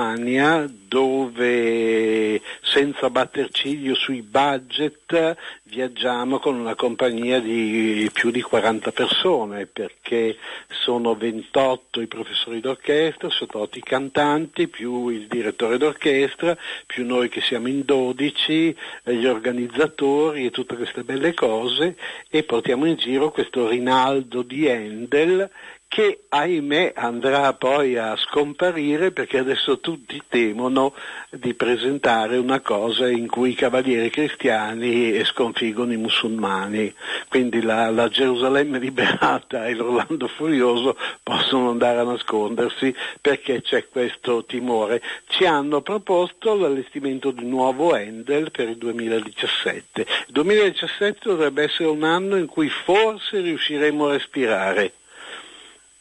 dove senza batter ciglio sui budget viaggiamo con una compagnia di più di 40 persone perché sono 28 i professori d'orchestra, sono 8 i cantanti, più il direttore d'orchestra, più noi che siamo in 12, eh, gli organizzatori e tutte queste belle cose e portiamo in giro questo Rinaldo di Handel che ahimè andrà poi a scomparire perché adesso tutti temono di presentare una cosa in cui i cavalieri cristiani sconfiggono i musulmani, quindi la, la Gerusalemme liberata e l'Orlando Furioso possono andare a nascondersi perché c'è questo timore. Ci hanno proposto l'allestimento di un nuovo Handel per il 2017. Il 2017 dovrebbe essere un anno in cui forse riusciremo a respirare.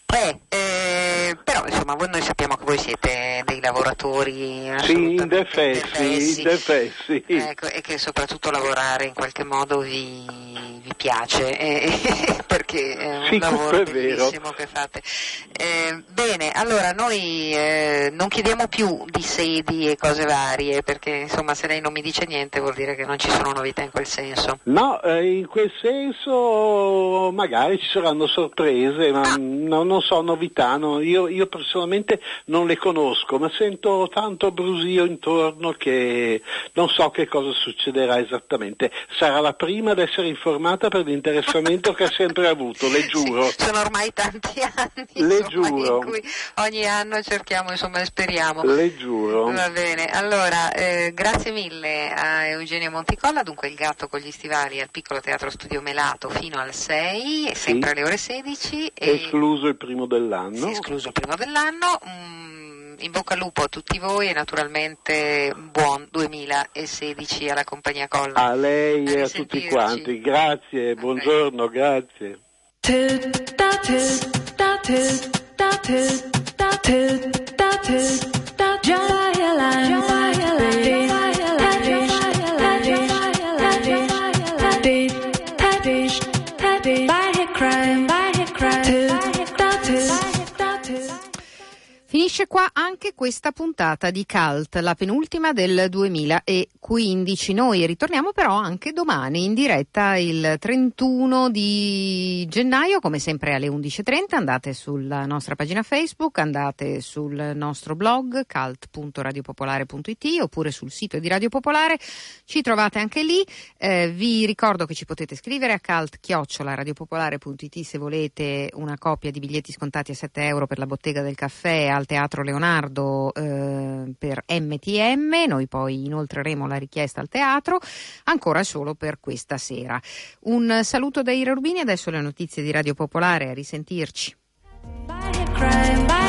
Beh, eh, però insomma voi, noi sappiamo che voi siete dei lavoratori Sì, indefessi, indefessi. Ecco, e che soprattutto lavorare in qualche modo vi, vi piace, eh, perché è un Sì, lavoro è bellissimo che fate. Eh, bene, allora noi eh, non chiediamo più di sedi e cose varie, perché insomma se lei non mi dice niente vuol dire che non ci sono novità in quel senso. No, eh, in quel senso magari ci saranno sorprese, ma no- non so novità, no. io, io personalmente non le conosco, ma sento tanto brusio intorno che non so che cosa succederà esattamente. Sarà la prima ad essere informata per l'interessamento che ha sempre avuto, le giuro. Sono ormai tanti anni Le insomma, giuro. in cui ogni anno cerchiamo insomma e speriamo. Le giuro. Va bene, allora eh, grazie mille a Eugenio Monticolla, dunque il gatto con gli stivali al piccolo teatro studio Melato fino al 6, e sempre alle ore 16 e Escluso il primo dell'anno. sì, escluso il primo dell'anno. Mm, in bocca al lupo a tutti voi e naturalmente un buon 2016 alla compagnia Colla. A lei e a tutti quanti. Grazie, buongiorno, grazie. Toot da toot Finisce qua anche questa puntata di Cult, la penultima del 2015. Noi ritorniamo però anche domani in diretta il 31 di gennaio, come sempre alle 11.30. Andate sulla nostra pagina Facebook, andate sul nostro blog cult.radiopopolare.it oppure sul sito di Radio Popolare. Ci trovate anche lì. Eh, vi ricordo che ci potete scrivere a cult.radiopopolare.it se volete una copia di biglietti scontati a 7 euro per la bottega del caffè al Teatro Leonardo eh, per MTM, noi poi inoltreremo la richiesta al teatro, ancora solo per questa sera. Un saluto da Ira Rubini, adesso le notizie di Radio Popolare, a risentirci. Bye.